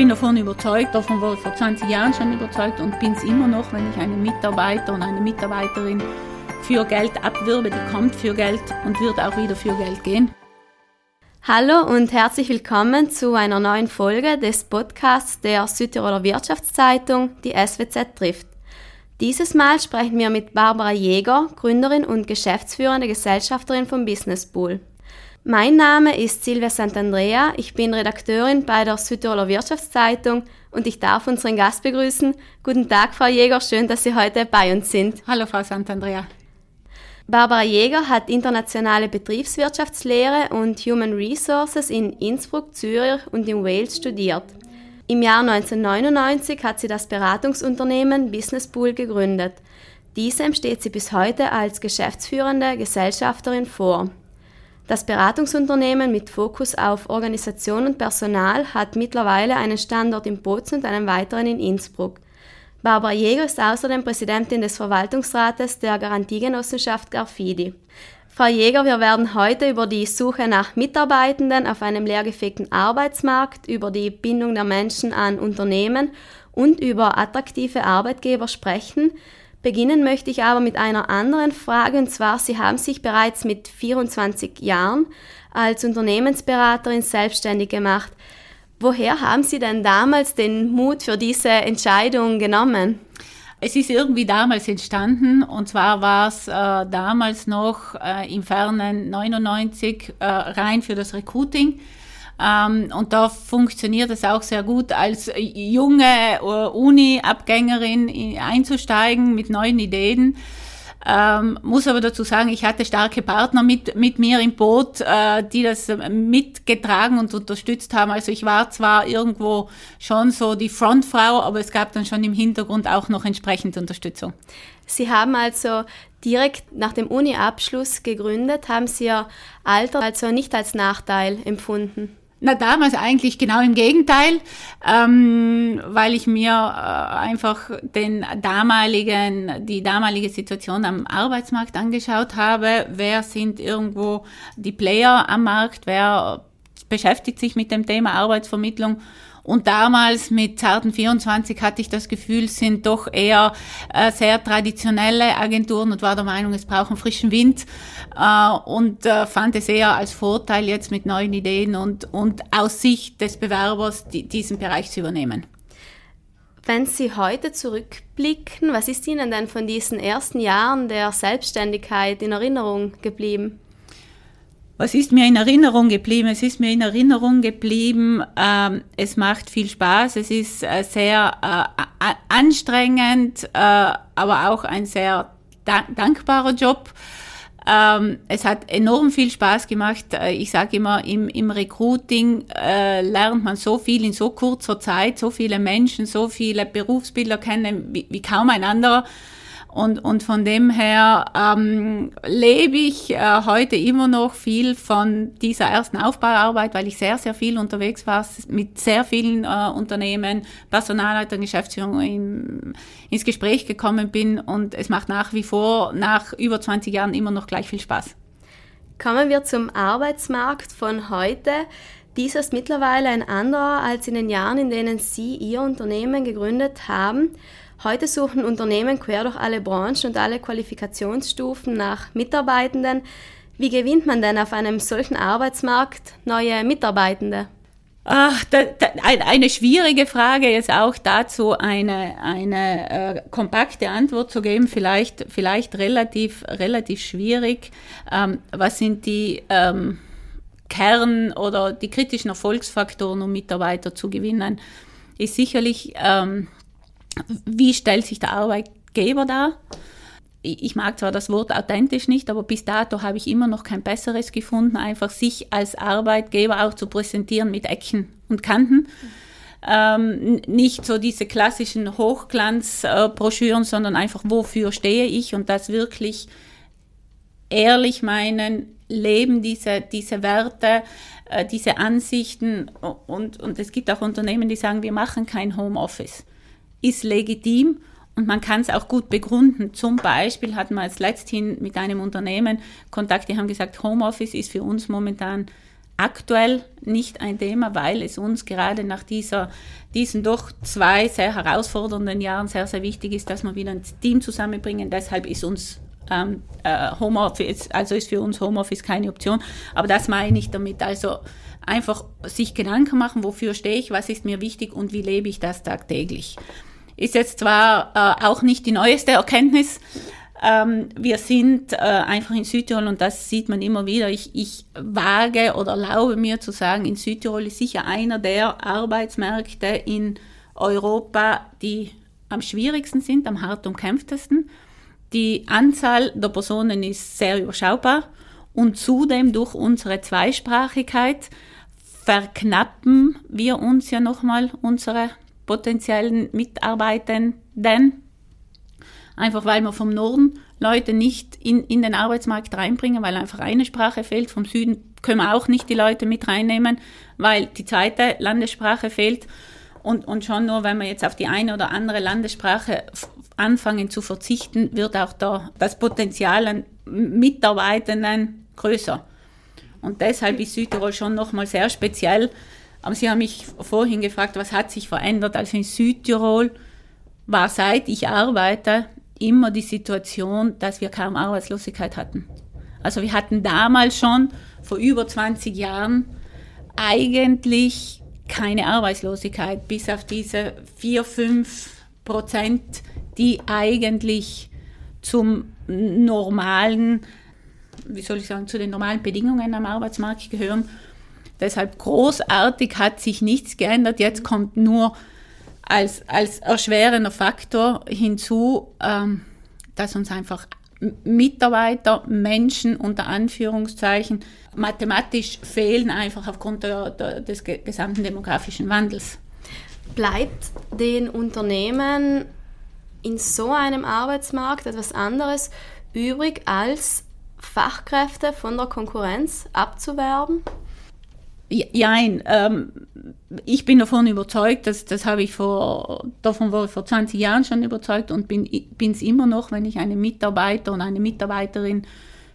bin davon überzeugt, davon war ich vor 20 Jahren schon überzeugt und bin es immer noch, wenn ich einen Mitarbeiter und eine Mitarbeiterin für Geld abwirbe, die kommt für Geld und wird auch wieder für Geld gehen. Hallo und herzlich willkommen zu einer neuen Folge des Podcasts der Südtiroler Wirtschaftszeitung, die SWZ trifft. Dieses Mal sprechen wir mit Barbara Jäger, Gründerin und geschäftsführende Gesellschafterin vom Business Pool. Mein Name ist Silvia Santandrea, ich bin Redakteurin bei der Südtiroler Wirtschaftszeitung und ich darf unseren Gast begrüßen. Guten Tag, Frau Jäger, schön, dass Sie heute bei uns sind. Hallo, Frau Santandrea. Barbara Jäger hat internationale Betriebswirtschaftslehre und Human Resources in Innsbruck, Zürich und in Wales studiert. Im Jahr 1999 hat sie das Beratungsunternehmen Business Pool gegründet. Diesem steht sie bis heute als geschäftsführende Gesellschafterin vor. Das Beratungsunternehmen mit Fokus auf Organisation und Personal hat mittlerweile einen Standort in Bozen und einen weiteren in Innsbruck. Barbara Jäger ist außerdem Präsidentin des Verwaltungsrates der Garantiegenossenschaft Garfidi. Frau Jäger, wir werden heute über die Suche nach Mitarbeitenden auf einem leergefegten Arbeitsmarkt, über die Bindung der Menschen an Unternehmen und über attraktive Arbeitgeber sprechen. Beginnen möchte ich aber mit einer anderen Frage, und zwar, Sie haben sich bereits mit 24 Jahren als Unternehmensberaterin selbstständig gemacht. Woher haben Sie denn damals den Mut für diese Entscheidung genommen? Es ist irgendwie damals entstanden und zwar war es äh, damals noch äh, im fernen 99 äh, rein für das Recruiting ähm, und da funktioniert es auch sehr gut, als junge Uni-Abgängerin einzusteigen mit neuen Ideen. Ähm, muss aber dazu sagen, ich hatte starke Partner mit, mit mir im Boot, äh, die das mitgetragen und unterstützt haben. Also ich war zwar irgendwo schon so die Frontfrau, aber es gab dann schon im Hintergrund auch noch entsprechende Unterstützung. Sie haben also direkt nach dem Uni-Abschluss gegründet, haben Sie Ihr Alter also nicht als Nachteil empfunden? Na, damals eigentlich genau im Gegenteil, ähm, weil ich mir äh, einfach den damaligen, die damalige Situation am Arbeitsmarkt angeschaut habe. Wer sind irgendwo die Player am Markt? Wer beschäftigt sich mit dem Thema Arbeitsvermittlung? Und damals mit zarten 24 hatte ich das Gefühl, sind doch eher äh, sehr traditionelle Agenturen und war der Meinung, es brauchen frischen Wind äh, und äh, fand es eher als Vorteil jetzt mit neuen Ideen und, und aus Sicht des Bewerbers die, diesen Bereich zu übernehmen. Wenn Sie heute zurückblicken, was ist Ihnen denn von diesen ersten Jahren der Selbstständigkeit in Erinnerung geblieben? Was ist mir in Erinnerung geblieben? Es ist mir in Erinnerung geblieben, ähm, es macht viel Spaß, es ist äh, sehr äh, anstrengend, äh, aber auch ein sehr dankbarer Job. Ähm, es hat enorm viel Spaß gemacht. Äh, ich sage immer, im, im Recruiting äh, lernt man so viel in so kurzer Zeit, so viele Menschen, so viele Berufsbilder kennen wie, wie kaum ein anderer. Und, und von dem her ähm, lebe ich äh, heute immer noch viel von dieser ersten Aufbauarbeit, weil ich sehr, sehr viel unterwegs war, mit sehr vielen äh, Unternehmen, Personalleiter, Geschäftsführung in, ins Gespräch gekommen bin. Und es macht nach wie vor, nach über 20 Jahren, immer noch gleich viel Spaß. Kommen wir zum Arbeitsmarkt von heute. Dieser ist mittlerweile ein anderer als in den Jahren, in denen Sie Ihr Unternehmen gegründet haben. Heute suchen Unternehmen quer durch alle Branchen und alle Qualifikationsstufen nach Mitarbeitenden. Wie gewinnt man denn auf einem solchen Arbeitsmarkt neue Mitarbeitende? Ach, da, da, eine schwierige Frage, jetzt auch dazu eine, eine äh, kompakte Antwort zu geben, vielleicht, vielleicht relativ, relativ schwierig. Ähm, was sind die ähm, Kern- oder die kritischen Erfolgsfaktoren, um Mitarbeiter zu gewinnen? Ist sicherlich ähm, wie stellt sich der Arbeitgeber dar? Ich mag zwar das Wort authentisch nicht, aber bis dato habe ich immer noch kein besseres gefunden, einfach sich als Arbeitgeber auch zu präsentieren mit Ecken und Kanten. Ähm, nicht so diese klassischen Hochglanzbroschüren, sondern einfach, wofür stehe ich und das wirklich ehrlich meinen, leben diese, diese Werte, äh, diese Ansichten und, und es gibt auch Unternehmen, die sagen, wir machen kein Homeoffice ist legitim und man kann es auch gut begründen. Zum Beispiel hatten wir jetzt letzthin mit einem Unternehmen Kontakt, die haben gesagt, Homeoffice ist für uns momentan aktuell nicht ein Thema, weil es uns gerade nach dieser, diesen doch zwei sehr herausfordernden Jahren sehr, sehr wichtig ist, dass wir wieder ein Team zusammenbringen. Deshalb ist uns ähm, äh, Homeoffice, also ist für uns Homeoffice keine Option. Aber das meine ich damit. Also einfach sich Gedanken machen, wofür stehe ich, was ist mir wichtig und wie lebe ich das tagtäglich. Ist jetzt zwar äh, auch nicht die neueste Erkenntnis, ähm, wir sind äh, einfach in Südtirol und das sieht man immer wieder. Ich, ich wage oder erlaube mir zu sagen, in Südtirol ist sicher einer der Arbeitsmärkte in Europa, die am schwierigsten sind, am hart umkämpftesten. Die Anzahl der Personen ist sehr überschaubar und zudem durch unsere Zweisprachigkeit verknappen wir uns ja nochmal unsere potenziellen Mitarbeitenden einfach weil wir vom Norden Leute nicht in, in den Arbeitsmarkt reinbringen, weil einfach eine Sprache fehlt. Vom Süden können wir auch nicht die Leute mit reinnehmen, weil die zweite Landessprache fehlt. Und, und schon nur, wenn wir jetzt auf die eine oder andere Landessprache anfangen zu verzichten, wird auch da das Potenzial an Mitarbeitenden größer. Und deshalb ist Südtirol schon nochmal sehr speziell. Aber Sie haben mich vorhin gefragt, was hat sich verändert? Also in Südtirol war seit ich arbeite immer die Situation, dass wir kaum Arbeitslosigkeit hatten. Also wir hatten damals schon vor über 20 Jahren eigentlich keine Arbeitslosigkeit, bis auf diese 4, 5 Prozent, die eigentlich zum normalen, wie soll ich sagen, zu den normalen Bedingungen am Arbeitsmarkt gehören. Deshalb großartig hat sich nichts geändert. Jetzt kommt nur als, als erschwerender Faktor hinzu, ähm, dass uns einfach Mitarbeiter, Menschen unter Anführungszeichen mathematisch fehlen, einfach aufgrund der, der, des gesamten demografischen Wandels. Bleibt den Unternehmen in so einem Arbeitsmarkt etwas anderes übrig, als Fachkräfte von der Konkurrenz abzuwerben? Nein, ähm, ich bin davon überzeugt, dass, das habe ich vor, davon war ich vor 20 Jahren schon überzeugt und bin es immer noch, wenn ich einen Mitarbeiter und eine Mitarbeiterin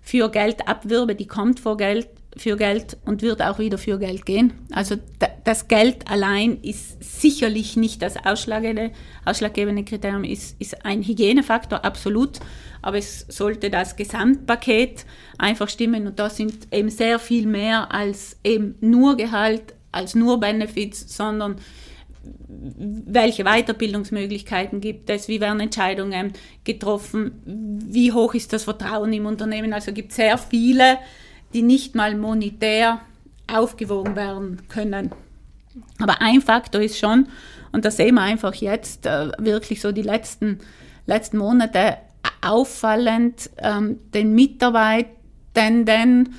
für Geld abwirbe, die kommt vor Geld, für Geld und wird auch wieder für Geld gehen. Also das Geld allein ist sicherlich nicht das ausschlaggebende, ausschlaggebende Kriterium, ist, ist ein Hygienefaktor, absolut, aber es sollte das Gesamtpaket einfach stimmen und da sind eben sehr viel mehr als eben nur Gehalt, als nur Benefits, sondern welche Weiterbildungsmöglichkeiten gibt es, wie werden Entscheidungen getroffen, wie hoch ist das Vertrauen im Unternehmen. Also gibt sehr viele die nicht mal monetär aufgewogen werden können. Aber ein Faktor ist schon, und das sehen wir einfach jetzt, äh, wirklich so die letzten, letzten Monate auffallend, ähm, den Mitarbeitenden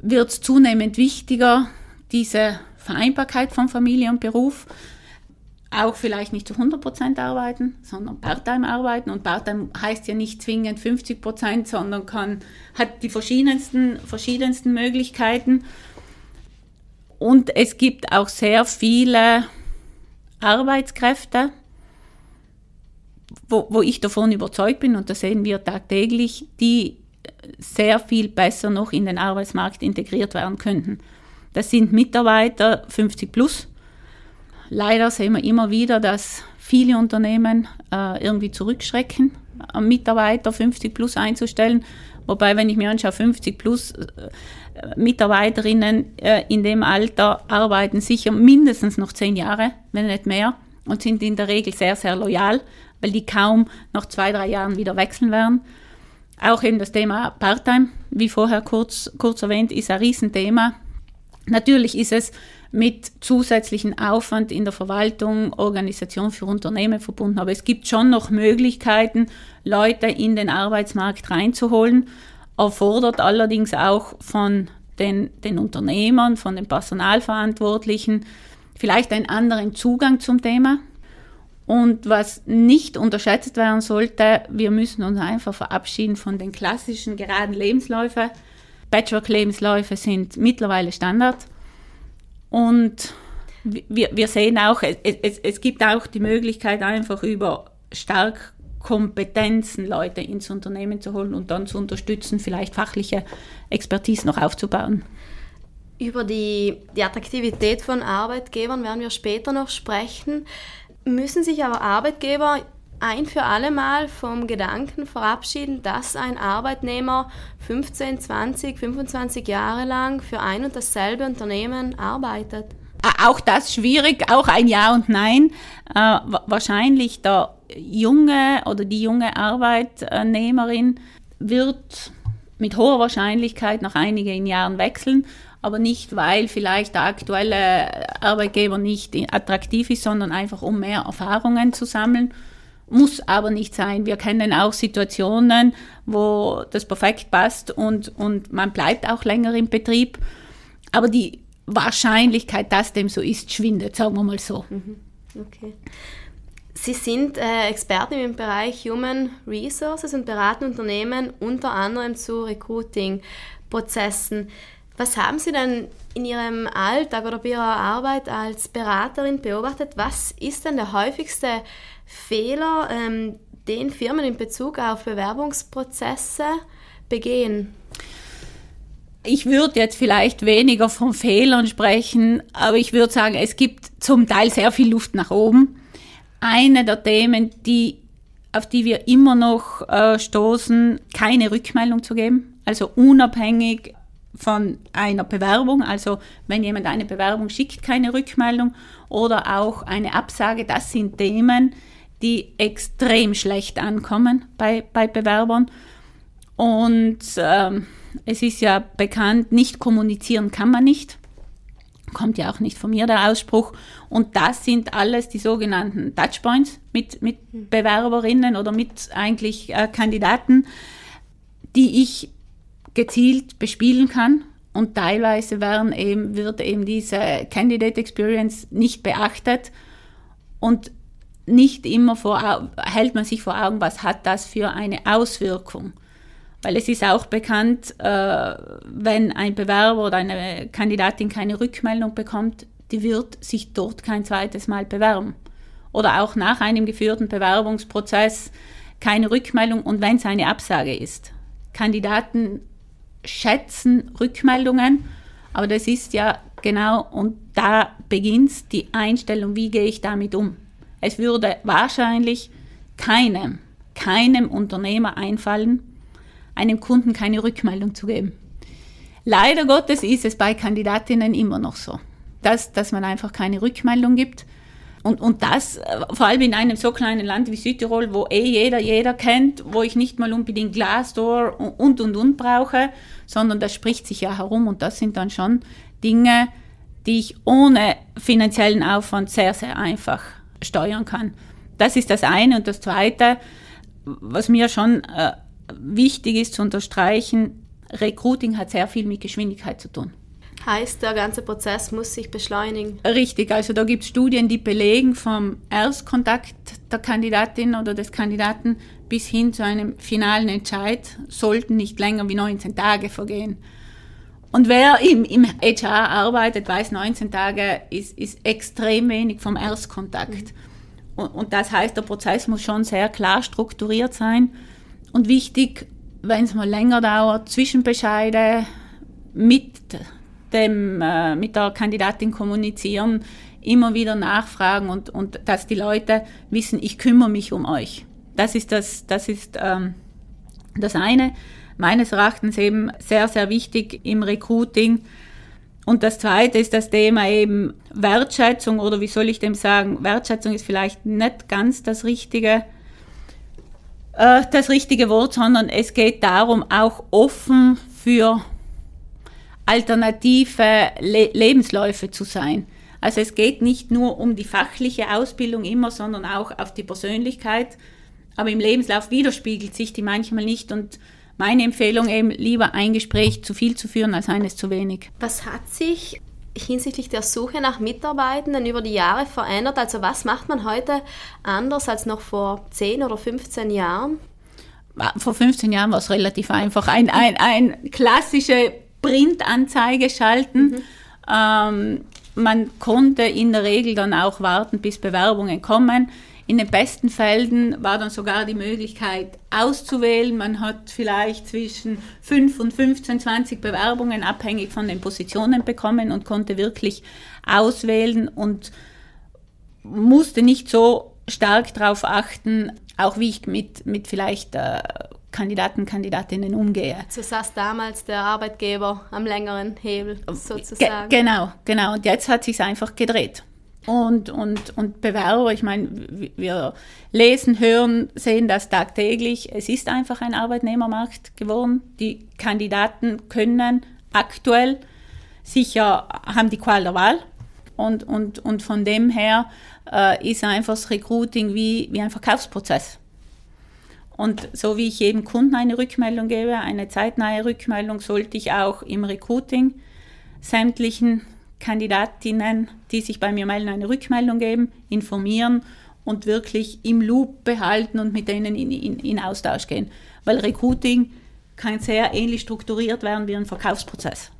wird es zunehmend wichtiger, diese Vereinbarkeit von Familie und Beruf auch vielleicht nicht zu 100% arbeiten, sondern Part-Time arbeiten. Und Part-Time heißt ja nicht zwingend 50% sondern kann, hat die verschiedensten, verschiedensten Möglichkeiten. Und es gibt auch sehr viele Arbeitskräfte, wo, wo ich davon überzeugt bin, und das sehen wir tagtäglich, die sehr viel besser noch in den Arbeitsmarkt integriert werden könnten. Das sind Mitarbeiter 50 plus, Leider sehen wir immer wieder, dass viele Unternehmen äh, irgendwie zurückschrecken, Mitarbeiter 50 plus einzustellen. Wobei, wenn ich mir anschaue, 50 plus äh, Mitarbeiterinnen äh, in dem Alter arbeiten sicher mindestens noch zehn Jahre, wenn nicht mehr, und sind in der Regel sehr, sehr loyal, weil die kaum nach zwei, drei Jahren wieder wechseln werden. Auch eben das Thema Part-Time, wie vorher kurz, kurz erwähnt, ist ein Riesenthema. Natürlich ist es mit zusätzlichen Aufwand in der Verwaltung, Organisation für Unternehmen verbunden. Aber es gibt schon noch Möglichkeiten, Leute in den Arbeitsmarkt reinzuholen, erfordert allerdings auch von den, den Unternehmern, von den Personalverantwortlichen vielleicht einen anderen Zugang zum Thema. Und was nicht unterschätzt werden sollte, wir müssen uns einfach verabschieden von den klassischen geraden Lebensläufen. Bachelor-Lebensläufe sind mittlerweile Standard. Und wir, wir sehen auch, es, es, gibt auch die Möglichkeit, einfach über stark Kompetenzen Leute ins Unternehmen zu holen und dann zu unterstützen, vielleicht fachliche Expertise noch aufzubauen. Über die, die Attraktivität von Arbeitgebern werden wir später noch sprechen. Müssen sich aber Arbeitgeber ein für alle Mal vom Gedanken verabschieden, dass ein Arbeitnehmer 15, 20, 25 Jahre lang für ein und dasselbe Unternehmen arbeitet? Auch das schwierig, auch ein Ja und Nein. Äh, wahrscheinlich der junge oder die junge Arbeitnehmerin wird mit hoher Wahrscheinlichkeit nach einigen Jahren wechseln, aber nicht, weil vielleicht der aktuelle Arbeitgeber nicht attraktiv ist, sondern einfach um mehr Erfahrungen zu sammeln. Muss aber nicht sein. Wir kennen auch Situationen, wo das perfekt passt und, und man bleibt auch länger im Betrieb. Aber die Wahrscheinlichkeit, dass dem so ist, schwindet, sagen wir mal so. Mhm. Okay. Sie sind äh, Expertin im Bereich Human Resources und beraten Unternehmen unter anderem zu Recruiting-Prozessen. Was haben Sie denn in Ihrem Alltag oder bei Ihrer Arbeit als Beraterin beobachtet? Was ist denn der häufigste Fehler, ähm, den Firmen in Bezug auf Bewerbungsprozesse begehen? Ich würde jetzt vielleicht weniger von Fehlern sprechen, aber ich würde sagen, es gibt zum Teil sehr viel Luft nach oben. Eine der Themen, die, auf die wir immer noch äh, stoßen, keine Rückmeldung zu geben, also unabhängig von einer Bewerbung, also wenn jemand eine Bewerbung schickt, keine Rückmeldung oder auch eine Absage, das sind Themen, die extrem schlecht ankommen bei, bei Bewerbern. Und ähm, es ist ja bekannt, nicht kommunizieren kann man nicht. Kommt ja auch nicht von mir der Ausspruch. Und das sind alles die sogenannten Touchpoints mit, mit hm. Bewerberinnen oder mit eigentlich äh, Kandidaten, die ich gezielt bespielen kann. Und teilweise werden eben, wird eben diese Candidate Experience nicht beachtet. Und nicht immer vor, hält man sich vor Augen, was hat das für eine Auswirkung. Weil es ist auch bekannt, äh, wenn ein Bewerber oder eine Kandidatin keine Rückmeldung bekommt, die wird sich dort kein zweites Mal bewerben. Oder auch nach einem geführten Bewerbungsprozess keine Rückmeldung und wenn es eine Absage ist. Kandidaten schätzen Rückmeldungen, aber das ist ja genau, und da beginnt die Einstellung, wie gehe ich damit um. Es würde wahrscheinlich keinem, keinem Unternehmer einfallen, einem Kunden keine Rückmeldung zu geben. Leider Gottes ist es bei Kandidatinnen immer noch so, dass, dass man einfach keine Rückmeldung gibt. Und, und das äh, vor allem in einem so kleinen Land wie Südtirol, wo eh jeder jeder kennt, wo ich nicht mal unbedingt Glassdoor und und und brauche, sondern das spricht sich ja herum und das sind dann schon Dinge, die ich ohne finanziellen Aufwand sehr, sehr einfach steuern kann. Das ist das eine. Und das zweite, was mir schon äh, wichtig ist zu unterstreichen, Recruiting hat sehr viel mit Geschwindigkeit zu tun. Heißt, der ganze Prozess muss sich beschleunigen? Richtig, also da gibt es Studien, die belegen vom Erstkontakt der Kandidatin oder des Kandidaten bis hin zu einem finalen Entscheid sollten nicht länger wie 19 Tage vergehen. Und wer im, im HR arbeitet, weiß, 19 Tage ist, ist extrem wenig vom Erstkontakt. Mhm. Und, und das heißt, der Prozess muss schon sehr klar strukturiert sein und wichtig, wenn es mal länger dauert, Zwischenbescheide mit, dem, äh, mit der Kandidatin kommunizieren, immer wieder nachfragen und, und dass die Leute wissen, ich kümmere mich um euch. Das ist das, das, ist, ähm, das eine. Meines Erachtens eben sehr, sehr wichtig im Recruiting. Und das zweite ist das Thema eben Wertschätzung oder wie soll ich dem sagen? Wertschätzung ist vielleicht nicht ganz das richtige äh, das richtige Wort, sondern es geht darum, auch offen für alternative Le Lebensläufe zu sein. Also es geht nicht nur um die fachliche Ausbildung immer, sondern auch auf die Persönlichkeit. Aber im Lebenslauf widerspiegelt sich die manchmal nicht und meine Empfehlung eben lieber ein Gespräch zu viel zu führen als eines zu wenig. Was hat sich hinsichtlich der Suche nach Mitarbeitenden über die Jahre verändert? Also was macht man heute anders als noch vor 10 oder 15 Jahren? Vor 15 Jahren war es relativ einfach. Ein, ein, ein klassische Printanzeige schalten. Mhm. Ähm, man konnte in der Regel dann auch warten, bis Bewerbungen kommen. In den besten Fällen war dann sogar die Möglichkeit auszuwählen. Man hat vielleicht zwischen 5 und 15, 20 Bewerbungen abhängig von den Positionen bekommen und konnte wirklich auswählen und musste nicht so stark darauf achten, auch wie ich mit, mit vielleicht äh, Kandidaten, Kandidatinnen umgehe. So saß damals der Arbeitgeber am längeren Hebel sozusagen. Ge genau, genau. Und jetzt hat sich einfach gedreht. Und, und, und Bewerber, ich meine, wir lesen, hören, sehen das tagtäglich. Es ist einfach ein Arbeitnehmermarkt geworden. Die Kandidaten können aktuell sicher, haben die Qual der Wahl. Und, und, und von dem her äh, ist einfach das Recruiting wie, wie ein Verkaufsprozess. Und so wie ich jedem Kunden eine Rückmeldung gebe, eine zeitnahe Rückmeldung, sollte ich auch im Recruiting sämtlichen Kandidatinnen, die sich bei mir melden, eine Rückmeldung geben, informieren und wirklich im Loop behalten und mit denen in, in, in Austausch gehen. Weil Recruiting kann sehr ähnlich strukturiert werden wie ein Verkaufsprozess.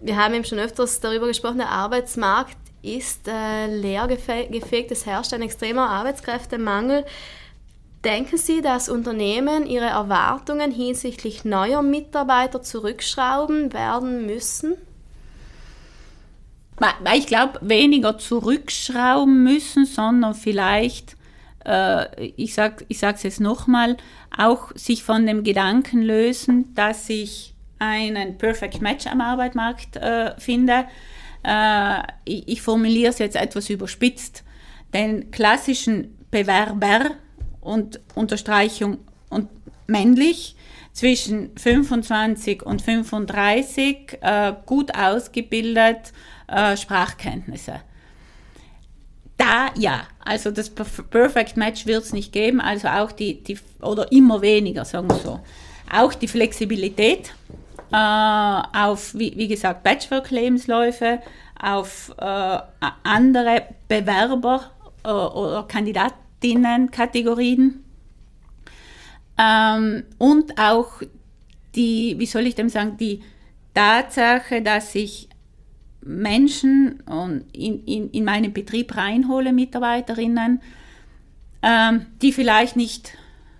Wir haben eben schon öfters darüber gesprochen, der Arbeitsmarkt ist äh, leer gefegt, es herrscht ein extremer Arbeitskräftemangel. Denken Sie, dass Unternehmen ihre Erwartungen hinsichtlich neuer Mitarbeiter zurückschrauben werden müssen? Ich glaube, weniger zurückschrauben müssen, sondern vielleicht, äh, ich sage es jetzt nochmal, auch sich von dem Gedanken lösen, dass ich einen Perfect Match am Arbeitsmarkt äh, finde. Äh, ich formuliere es jetzt etwas überspitzt. Den klassischen Bewerber und Unterstreichung und männlich zwischen 25 und 35 äh, gut ausgebildet, äh, Sprachkenntnisse. Da ja, also das Perfect Match wird es nicht geben, also auch die, die, oder immer weniger, sagen wir so. Auch die Flexibilität äh, auf, wie, wie gesagt, Patchwork-Lebensläufe, auf äh, andere Bewerber äh, oder Kandidaten Kategorien. Ähm, und auch die, wie soll ich dem sagen, die Tatsache, dass ich Menschen in, in, in meinen Betrieb reinhole, Mitarbeiterinnen, ähm, die vielleicht nicht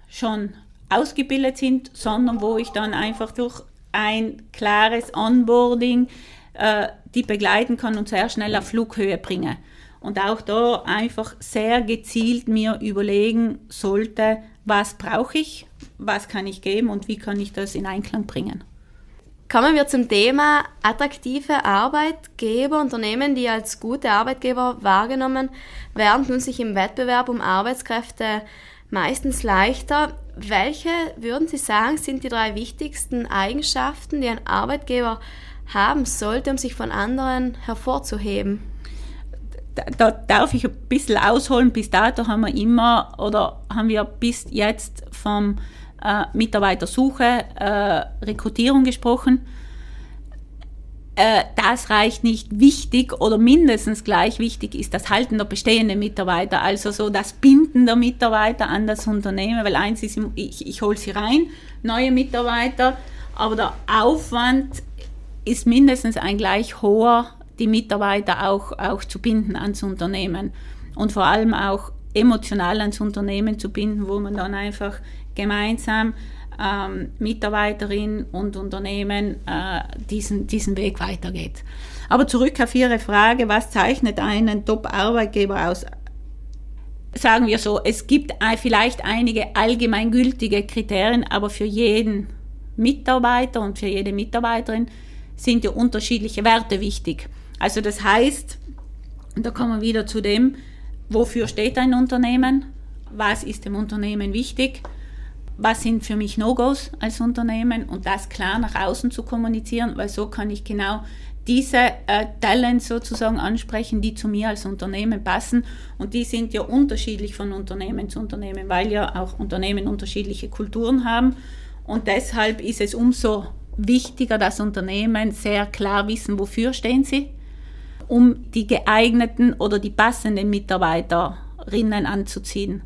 schon ausgebildet sind, sondern wo ich dann einfach durch ein klares Onboarding äh, die begleiten kann und sehr schnell auf Flughöhe bringe und auch da einfach sehr gezielt mir überlegen sollte, was brauche ich, was kann ich geben und wie kann ich das in Einklang bringen. Kommen wir zum Thema attraktive Arbeitgeber. Unternehmen, die als gute Arbeitgeber wahrgenommen werden, tun sich im Wettbewerb um Arbeitskräfte meistens leichter. Welche, würden Sie sagen, sind die drei wichtigsten Eigenschaften, die ein Arbeitgeber haben sollte, um sich von anderen hervorzuheben? Da, da darf ich ein bisschen ausholen. Bis dato haben wir immer oder haben wir bis jetzt vom äh, Mitarbeitersuche, äh, Rekrutierung gesprochen. Äh, das reicht nicht. Wichtig oder mindestens gleich wichtig ist das Halten der bestehenden Mitarbeiter, also so das Binden der Mitarbeiter an das Unternehmen, weil eins ist, ich, ich hole sie rein, neue Mitarbeiter, aber der Aufwand ist mindestens ein gleich hoher die Mitarbeiter auch, auch zu binden ans Unternehmen und vor allem auch emotional ans Unternehmen zu binden, wo man dann einfach gemeinsam ähm, Mitarbeiterin und Unternehmen äh, diesen, diesen Weg weitergeht. Aber zurück auf Ihre Frage, was zeichnet einen Top-Arbeitgeber aus? Sagen wir so, es gibt vielleicht einige allgemeingültige Kriterien, aber für jeden Mitarbeiter und für jede Mitarbeiterin sind ja unterschiedliche Werte wichtig. Also das heißt, da kommen wir wieder zu dem, wofür steht ein Unternehmen, was ist dem Unternehmen wichtig, was sind für mich No-Gos als Unternehmen und das klar nach außen zu kommunizieren, weil so kann ich genau diese äh, Talents sozusagen ansprechen, die zu mir als Unternehmen passen. Und die sind ja unterschiedlich von Unternehmen zu Unternehmen, weil ja auch Unternehmen unterschiedliche Kulturen haben. Und deshalb ist es umso wichtiger, dass Unternehmen sehr klar wissen, wofür stehen sie um die geeigneten oder die passenden Mitarbeiterinnen anzuziehen.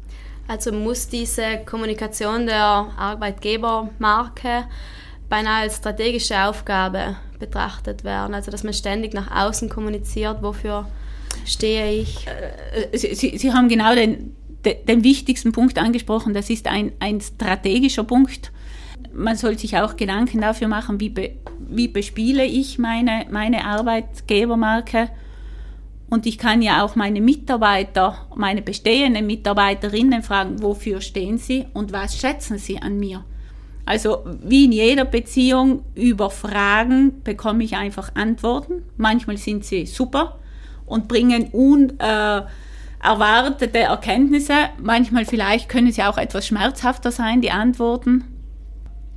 Also muss diese Kommunikation der Arbeitgebermarke beinahe als strategische Aufgabe betrachtet werden, also dass man ständig nach außen kommuniziert, wofür stehe ich? Äh, Sie, Sie, Sie haben genau den, den wichtigsten Punkt angesprochen. Das ist ein, ein strategischer Punkt. Man soll sich auch Gedanken dafür machen, wie, be, wie bespiele ich meine, meine Arbeitgebermarke. Und ich kann ja auch meine Mitarbeiter, meine bestehenden Mitarbeiterinnen fragen, wofür stehen sie und was schätzen sie an mir. Also wie in jeder Beziehung über Fragen bekomme ich einfach Antworten. Manchmal sind sie super und bringen unerwartete äh, Erkenntnisse. Manchmal vielleicht können sie auch etwas schmerzhafter sein, die Antworten.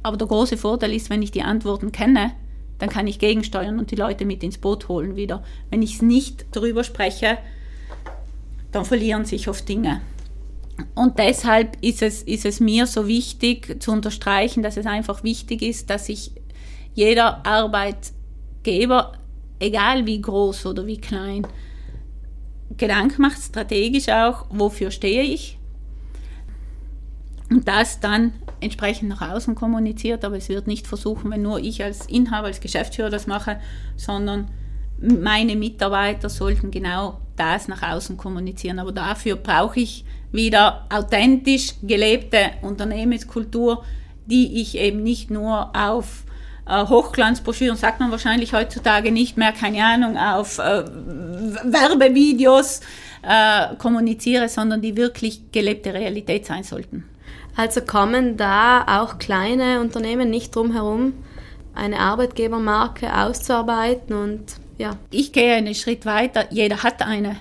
Aber der große Vorteil ist, wenn ich die Antworten kenne, dann kann ich gegensteuern und die Leute mit ins Boot holen wieder. Wenn ich es nicht darüber spreche, dann verlieren sich oft Dinge. Und deshalb ist es, ist es mir so wichtig zu unterstreichen, dass es einfach wichtig ist, dass sich jeder Arbeitgeber, egal wie groß oder wie klein, Gedanken macht, strategisch auch, wofür stehe ich. Und das dann entsprechend nach außen kommuniziert, aber es wird nicht versuchen, wenn nur ich als Inhaber, als Geschäftsführer das mache, sondern meine Mitarbeiter sollten genau das nach außen kommunizieren. Aber dafür brauche ich wieder authentisch gelebte Unternehmenskultur, die ich eben nicht nur auf äh, Hochglanzbroschüren, sagt man wahrscheinlich heutzutage nicht mehr, keine Ahnung, auf äh, Werbevideos äh, kommuniziere, sondern die wirklich gelebte Realität sein sollten. Also kommen da auch kleine Unternehmen nicht drum herum, eine Arbeitgebermarke auszuarbeiten und ja. Ich gehe einen Schritt weiter. Jeder hat eine.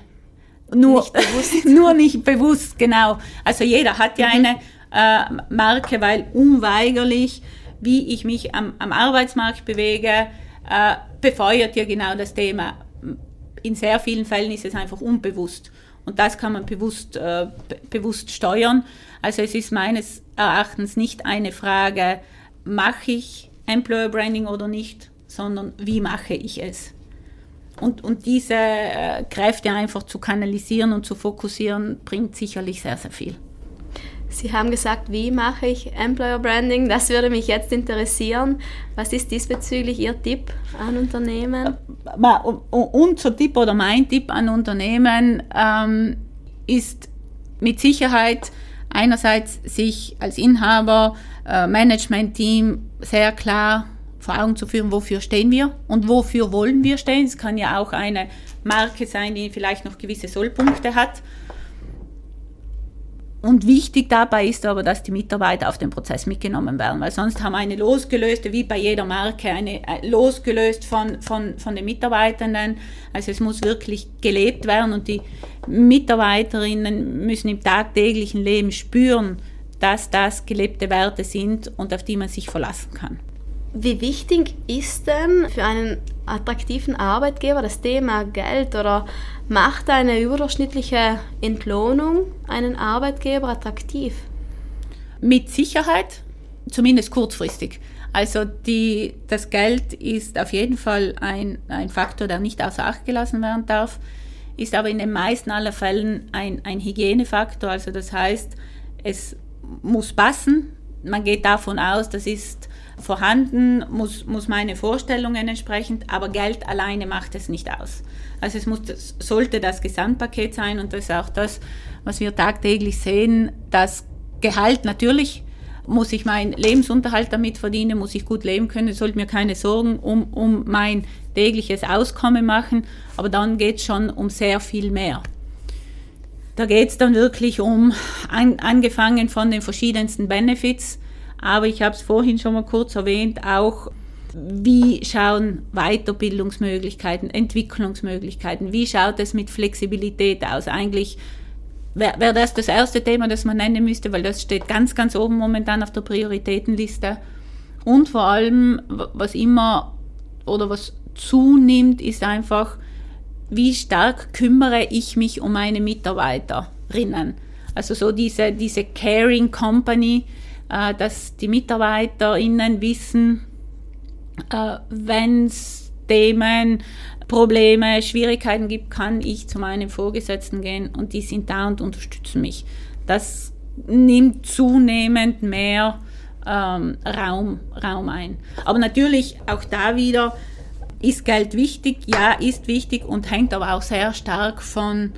Nur nicht bewusst. nur nicht bewusst, genau. Also jeder hat ja mhm. eine äh, Marke, weil unweigerlich, wie ich mich am, am Arbeitsmarkt bewege, äh, befeuert ja genau das Thema. In sehr vielen Fällen ist es einfach unbewusst. Und das kann man bewusst, äh, bewusst steuern. Also es ist meines Erachtens nicht eine Frage, mache ich Employer Branding oder nicht, sondern wie mache ich es. Und, und diese äh, Kräfte einfach zu kanalisieren und zu fokussieren, bringt sicherlich sehr, sehr viel. Sie haben gesagt, wie mache ich Employer Branding? Das würde mich jetzt interessieren. Was ist diesbezüglich Ihr Tipp an Unternehmen? Äh, unser Tipp oder mein Tipp an Unternehmen ähm, ist mit Sicherheit einerseits sich als Inhaber, äh, Management-Team sehr klar vor Augen zu führen, wofür stehen wir und wofür wollen wir stehen. Es kann ja auch eine Marke sein, die vielleicht noch gewisse Sollpunkte hat. Und wichtig dabei ist aber, dass die Mitarbeiter auf den Prozess mitgenommen werden, weil sonst haben wir eine losgelöste, wie bei jeder Marke, eine äh, losgelöst von, von, von den Mitarbeitenden. Also es muss wirklich gelebt werden und die Mitarbeiterinnen müssen im tagtäglichen Leben spüren, dass das gelebte Werte sind und auf die man sich verlassen kann. Wie wichtig ist denn für einen attraktiven Arbeitgeber das Thema Geld oder macht eine überdurchschnittliche Entlohnung einen Arbeitgeber attraktiv? Mit Sicherheit, zumindest kurzfristig. Also die, das Geld ist auf jeden Fall ein, ein Faktor, der nicht außer Acht gelassen werden darf, ist aber in den meisten aller Fällen ein, ein Hygienefaktor. Also das heißt, es muss passen. Man geht davon aus, das ist vorhanden, muss, muss meine Vorstellungen entsprechend, aber Geld alleine macht es nicht aus. Also es muss, sollte das Gesamtpaket sein und das ist auch das, was wir tagtäglich sehen, das Gehalt natürlich muss ich meinen Lebensunterhalt damit verdienen, muss ich gut leben können, sollte mir keine Sorgen um, um mein tägliches Auskommen machen, aber dann geht es schon um sehr viel mehr. Da geht es dann wirklich um, an, angefangen von den verschiedensten Benefits, aber ich habe es vorhin schon mal kurz erwähnt, auch wie schauen Weiterbildungsmöglichkeiten, Entwicklungsmöglichkeiten, wie schaut es mit Flexibilität aus? Eigentlich wäre wär das das erste Thema, das man nennen müsste, weil das steht ganz, ganz oben momentan auf der Prioritätenliste. Und vor allem, was immer oder was zunimmt, ist einfach, wie stark kümmere ich mich um meine Mitarbeiterinnen. Also so diese, diese Caring Company, äh, dass die MitarbeiterInnen wissen, äh, wenn es Themen, Probleme, Schwierigkeiten gibt, kann ich zu meinen Vorgesetzten gehen und die sind da und unterstützen mich. Das nimmt zunehmend mehr ähm, Raum, Raum ein. Aber natürlich auch da wieder ist Geld wichtig? Ja, ist wichtig und hängt aber auch sehr stark von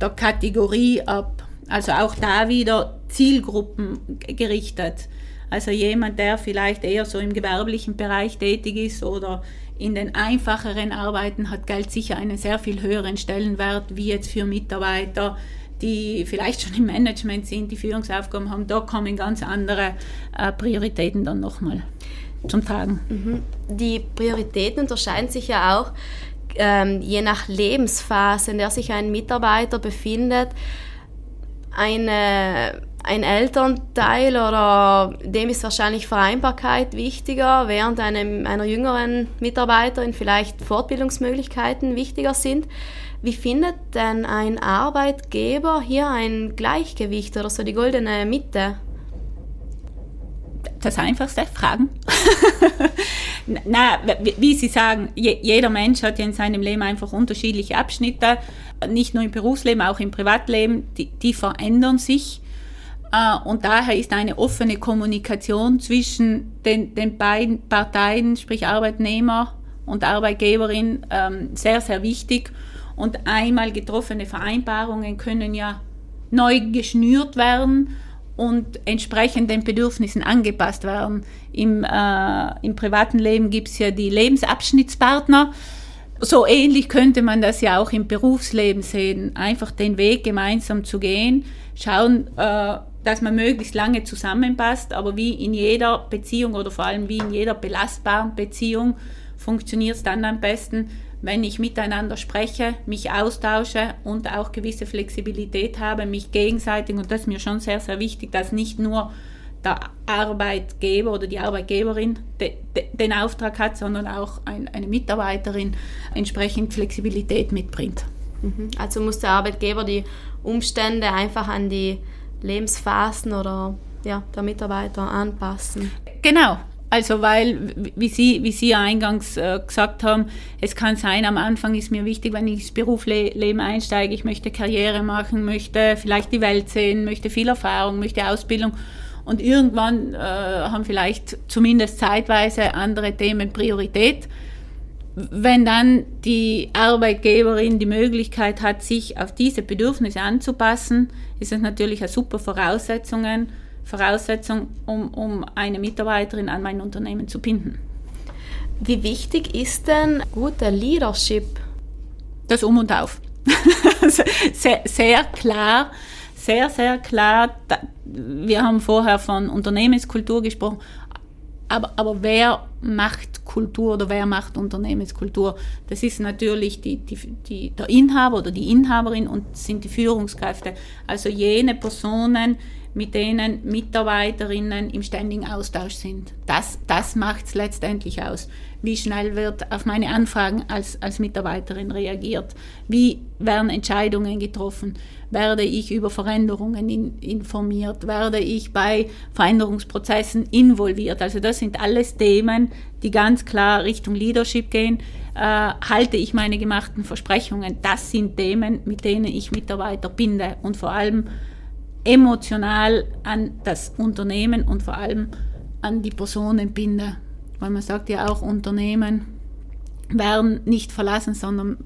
der Kategorie ab. Also auch da wieder Zielgruppen gerichtet. Also jemand, der vielleicht eher so im gewerblichen Bereich tätig ist oder in den einfacheren Arbeiten hat Geld sicher einen sehr viel höheren Stellenwert wie jetzt für Mitarbeiter, die vielleicht schon im Management sind, die Führungsaufgaben haben. Da kommen ganz andere äh, Prioritäten dann nochmal zum Tragen. Mhm. Die Prioritäten unterscheiden sich ja auch ähm, je nach Lebensphase, in der sich ein Mitarbeiter befindet. Eine ein Elternteil oder dem ist wahrscheinlich Vereinbarkeit wichtiger, während einem, einer jüngeren Mitarbeiterin vielleicht Fortbildungsmöglichkeiten wichtiger sind. Wie findet denn ein Arbeitgeber hier ein Gleichgewicht oder so die goldene Mitte? Das einfachste, Fragen. Na, wie Sie sagen, jeder Mensch hat ja in seinem Leben einfach unterschiedliche Abschnitte, nicht nur im Berufsleben, auch im Privatleben, die, die verändern sich. Äh, und daher ist eine offene Kommunikation zwischen den, den beiden Parteien, sprich Arbeitnehmer und Arbeitgeberin, ähm, sehr, sehr wichtig. Und einmal getroffene Vereinbarungen können ja neu geschnürt werden und entsprechend den Bedürfnissen angepasst werden. Im, äh, im privaten Leben gibt es ja die Lebensabschnittspartner. So ähnlich könnte man das ja auch im Berufsleben sehen. Einfach den Weg gemeinsam zu gehen, schauen, äh, dass man möglichst lange zusammenpasst, aber wie in jeder Beziehung oder vor allem wie in jeder belastbaren Beziehung funktioniert es dann am besten, wenn ich miteinander spreche, mich austausche und auch gewisse Flexibilität habe, mich gegenseitig, und das ist mir schon sehr, sehr wichtig, dass nicht nur der Arbeitgeber oder die Arbeitgeberin de, de, den Auftrag hat, sondern auch ein, eine Mitarbeiterin entsprechend Flexibilität mitbringt. Mhm. Also muss der Arbeitgeber die Umstände einfach an die Lebensphasen oder ja, der Mitarbeiter anpassen. Genau. Also weil, wie Sie, wie Sie eingangs äh, gesagt haben, es kann sein, am Anfang ist mir wichtig, wenn ich ins Berufsleben einsteige, ich möchte Karriere machen, möchte vielleicht die Welt sehen, möchte viel Erfahrung, möchte Ausbildung. Und irgendwann äh, haben vielleicht zumindest zeitweise andere Themen Priorität. Wenn dann die Arbeitgeberin die Möglichkeit hat, sich auf diese Bedürfnisse anzupassen, ist es natürlich eine super Voraussetzung, Voraussetzung um, um eine Mitarbeiterin an mein Unternehmen zu binden. Wie wichtig ist denn guter Leadership? Das Um und Auf. sehr, sehr klar, sehr, sehr klar. Wir haben vorher von Unternehmenskultur gesprochen, aber, aber wer macht Kultur oder wer macht Unternehmenskultur? Das ist natürlich die, die, die, der Inhaber oder die Inhaberin und sind die Führungskräfte. Also jene Personen, mit denen Mitarbeiterinnen im ständigen Austausch sind. Das, das macht es letztendlich aus. Wie schnell wird auf meine Anfragen als, als Mitarbeiterin reagiert? Wie werden Entscheidungen getroffen? Werde ich über Veränderungen in, informiert? Werde ich bei Veränderungsprozessen involviert? Also das sind alles Themen, die ganz klar Richtung Leadership gehen. Äh, halte ich meine gemachten Versprechungen? Das sind Themen, mit denen ich Mitarbeiter binde und vor allem emotional an das Unternehmen und vor allem an die Personen binde. Weil man sagt ja auch, Unternehmen werden nicht verlassen, sondern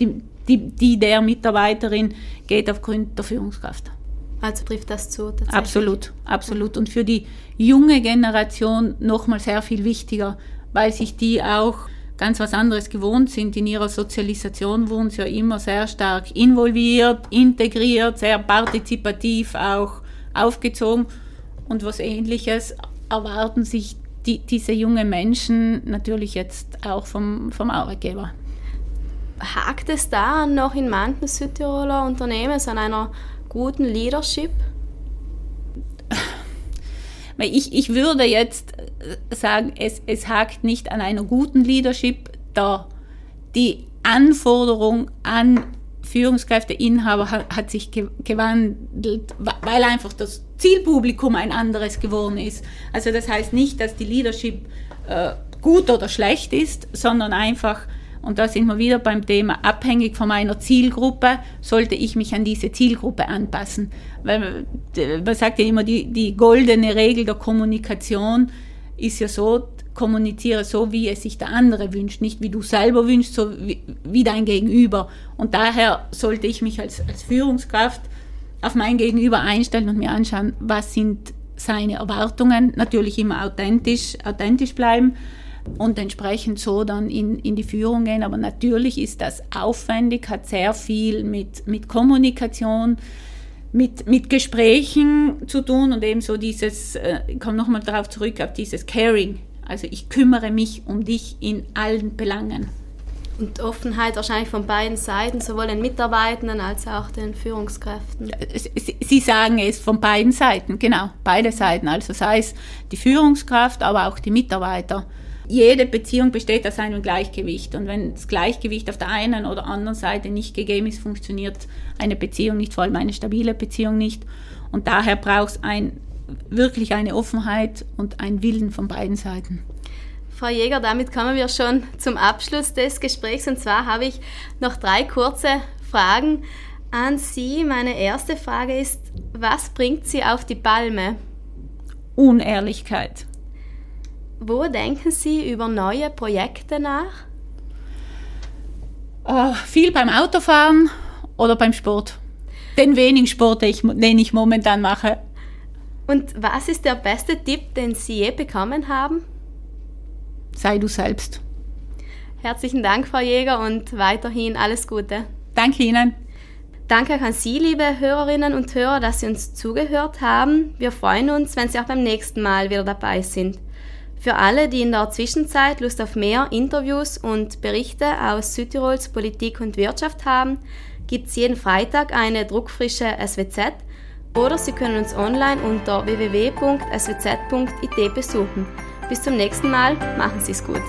die, die, die der Mitarbeiterin geht aufgrund der Führungskraft. Also trifft das zu? Absolut, absolut. Und für die junge Generation nochmal sehr viel wichtiger, weil sich die auch ganz was anderes gewohnt sind. In ihrer Sozialisation wurden sie ja immer sehr stark involviert, integriert, sehr partizipativ auch aufgezogen. Und was ähnliches erwarten sich die, diese jungen Menschen natürlich jetzt auch vom, vom Arbeitgeber. Hakt es da noch in manchen Südtiroler Unternehmen an einer guten Leadership? Ich, ich würde jetzt äh, sagen, es, es hakt nicht an einer guten Leadership, da die Anforderung an Führungskräfte, Inhaber hat, hat sich gewandelt, weil einfach das Zielpublikum ein anderes geworden ist. Also das heißt nicht, dass die Leadership äh, gut oder schlecht ist, sondern einfach und da sind wir wieder beim Thema, abhängig von meiner Zielgruppe, sollte ich mich an diese Zielgruppe anpassen. Weil man sagt ja immer, die, die goldene Regel der Kommunikation ist ja so, kommuniziere so, wie es sich der andere wünscht, nicht wie du selber wünschst, so wie, wie dein Gegenüber. Und daher sollte ich mich als, als Führungskraft auf mein Gegenüber einstellen und mir anschauen, was sind seine Erwartungen, natürlich immer authentisch, authentisch bleiben und entsprechend so dann in, in die Führung gehen. Aber natürlich ist das aufwendig, hat sehr viel mit, mit Kommunikation, mit, mit Gesprächen zu tun und eben so dieses, äh, ich komme nochmal darauf zurück, auf dieses Caring. Also ich kümmere mich um dich in allen Belangen. Und Offenheit wahrscheinlich von beiden Seiten, sowohl den Mitarbeitenden als auch den Führungskräften. Sie sagen es von beiden Seiten, genau, beide Seiten. Also sei es die Führungskraft, aber auch die Mitarbeiter. Jede Beziehung besteht aus einem Gleichgewicht. Und wenn das Gleichgewicht auf der einen oder anderen Seite nicht gegeben ist, funktioniert eine Beziehung nicht, vor allem eine stabile Beziehung nicht. Und daher braucht es ein, wirklich eine Offenheit und ein Willen von beiden Seiten. Frau Jäger, damit kommen wir schon zum Abschluss des Gesprächs. Und zwar habe ich noch drei kurze Fragen an Sie. Meine erste Frage ist, was bringt Sie auf die Palme? Unehrlichkeit. Wo denken Sie über neue Projekte nach? Uh, viel beim Autofahren oder beim Sport. Den wenigen Sport, den ich, den ich momentan mache. Und was ist der beste Tipp, den Sie je bekommen haben? sei du selbst. Herzlichen Dank, Frau Jäger, und weiterhin alles Gute. Danke Ihnen. Danke an Sie, liebe Hörerinnen und Hörer, dass Sie uns zugehört haben. Wir freuen uns, wenn Sie auch beim nächsten Mal wieder dabei sind. Für alle, die in der Zwischenzeit Lust auf mehr Interviews und Berichte aus Südtirols Politik und Wirtschaft haben, gibt es jeden Freitag eine druckfrische SWZ oder Sie können uns online unter www.swz.it besuchen. Bis zum nächsten Mal, machen Sie es gut.